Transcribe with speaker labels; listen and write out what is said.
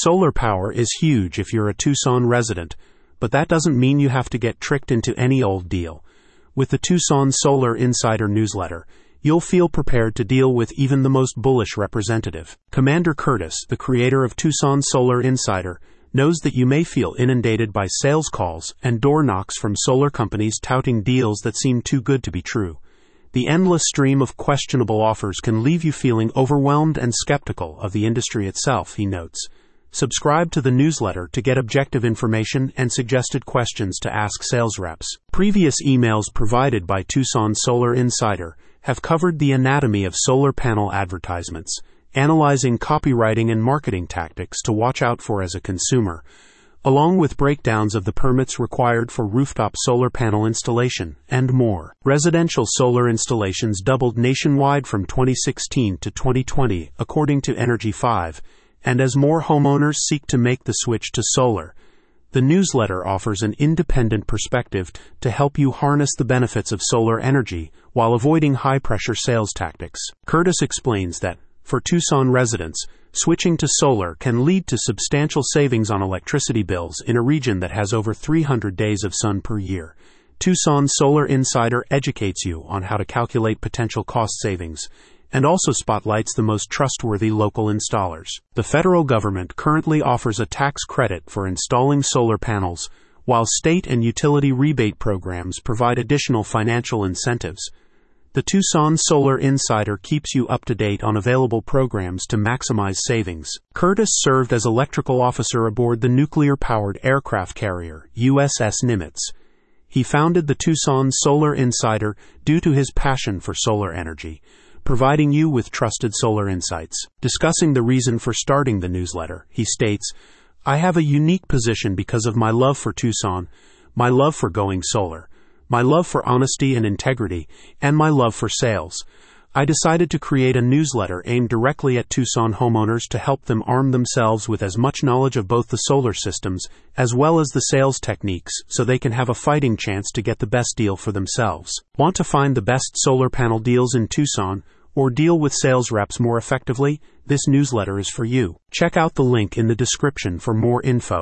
Speaker 1: Solar power is huge if you're a Tucson resident, but that doesn't mean you have to get tricked into any old deal. With the Tucson Solar Insider newsletter, you'll feel prepared to deal with even the most bullish representative. Commander Curtis, the creator of Tucson Solar Insider, knows that you may feel inundated by sales calls and door knocks from solar companies touting deals that seem too good to be true. The endless stream of questionable offers can leave you feeling overwhelmed and skeptical of the industry itself, he notes. Subscribe to the newsletter to get objective information and suggested questions to ask sales reps. Previous emails provided by Tucson Solar Insider have covered the anatomy of solar panel advertisements, analyzing copywriting and marketing tactics to watch out for as a consumer, along with breakdowns of the permits required for rooftop solar panel installation, and more. Residential solar installations doubled nationwide from 2016 to 2020, according to Energy 5, and as more homeowners seek to make the switch to solar, the newsletter offers an independent perspective to help you harness the benefits of solar energy while avoiding high pressure sales tactics. Curtis explains that, for Tucson residents, switching to solar can lead to substantial savings on electricity bills in a region that has over 300 days of sun per year. Tucson Solar Insider educates you on how to calculate potential cost savings and also spotlights the most trustworthy local installers. The federal government currently offers a tax credit for installing solar panels, while state and utility rebate programs provide additional financial incentives. The Tucson Solar Insider keeps you up to date on available programs to maximize savings. Curtis served as electrical officer aboard the nuclear powered aircraft carrier, USS Nimitz. He founded the Tucson Solar Insider due to his passion for solar energy providing you with trusted solar insights. Discussing the reason for starting the newsletter, he states, I have a unique position because of my love for Tucson, my love for going solar, my love for honesty and integrity, and my love for sales. I decided to create a newsletter aimed directly at Tucson homeowners to help them arm themselves with as much knowledge of both the solar systems as well as the sales techniques so they can have a fighting chance to get the best deal for themselves. Want to find the best solar panel deals in Tucson? Or deal with sales reps more effectively, this newsletter is for you. Check out the link in the description for more info.